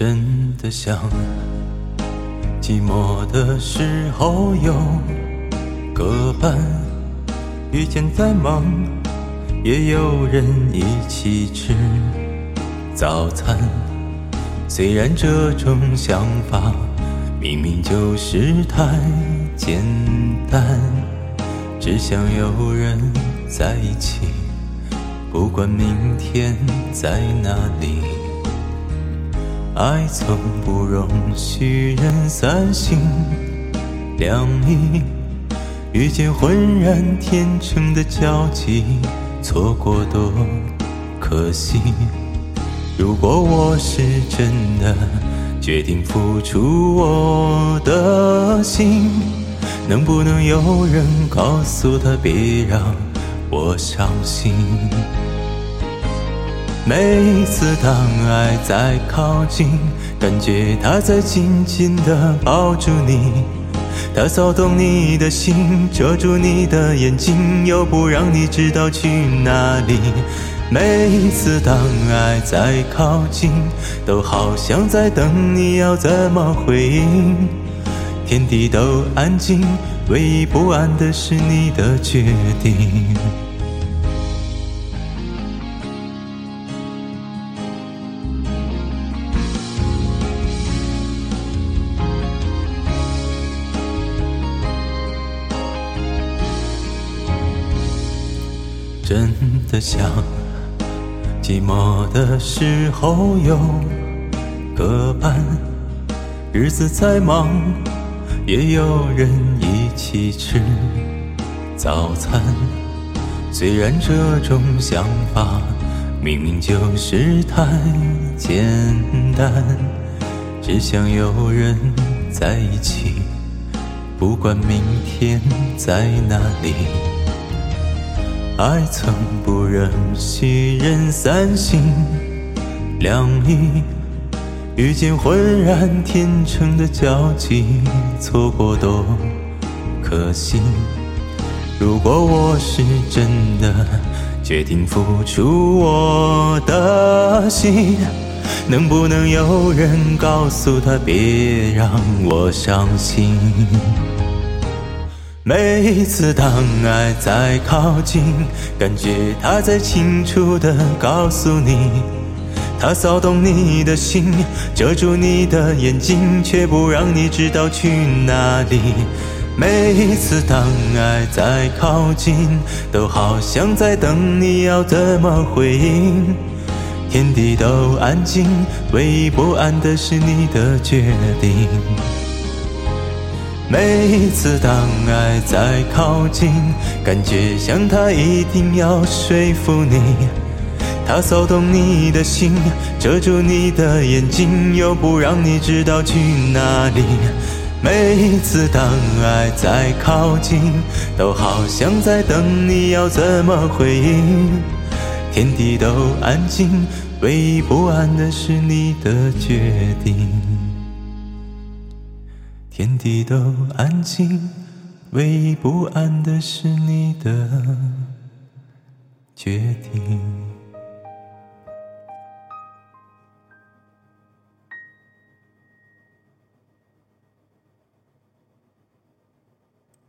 真的想，寂寞的时候有个伴，遇见再忙也有人一起吃早餐。虽然这种想法明明就是太简单，只想有人在一起，不管明天在哪里。爱从不容许人三心两意，遇见浑然天成的交集，错过多可惜。如果我是真的决定付出我的心，能不能有人告诉他别让我伤心？每一次当爱在靠近，感觉它在紧紧地抱住你，它骚动你的心，遮住你的眼睛，又不让你知道去哪里。每一次当爱在靠近，都好像在等你要怎么回应。天地都安静，唯一不安的是你的决定。真的想，寂寞的时候有个伴，日子再忙也有人一起吃早餐。虽然这种想法明明就是太简单，只想有人在一起，不管明天在哪里。爱曾不忍许人三心两意，遇见浑然天成的交集，错过多可惜。如果我是真的决定付出我的心，能不能有人告诉他别让我伤心？每一次当爱在靠近，感觉它在清楚地告诉你，它骚动你的心，遮住你的眼睛，却不让你知道去哪里。每一次当爱在靠近，都好像在等你要怎么回应。天地都安静，唯一不安的是你的决定。每一次当爱在靠近，感觉像他一定要说服你，他骚动你的心，遮住你的眼睛，又不让你知道去哪里。每一次当爱在靠近，都好像在等你要怎么回应。天地都安静，唯一不安的是你的决定。天地都安静，唯一不安的是你的决定。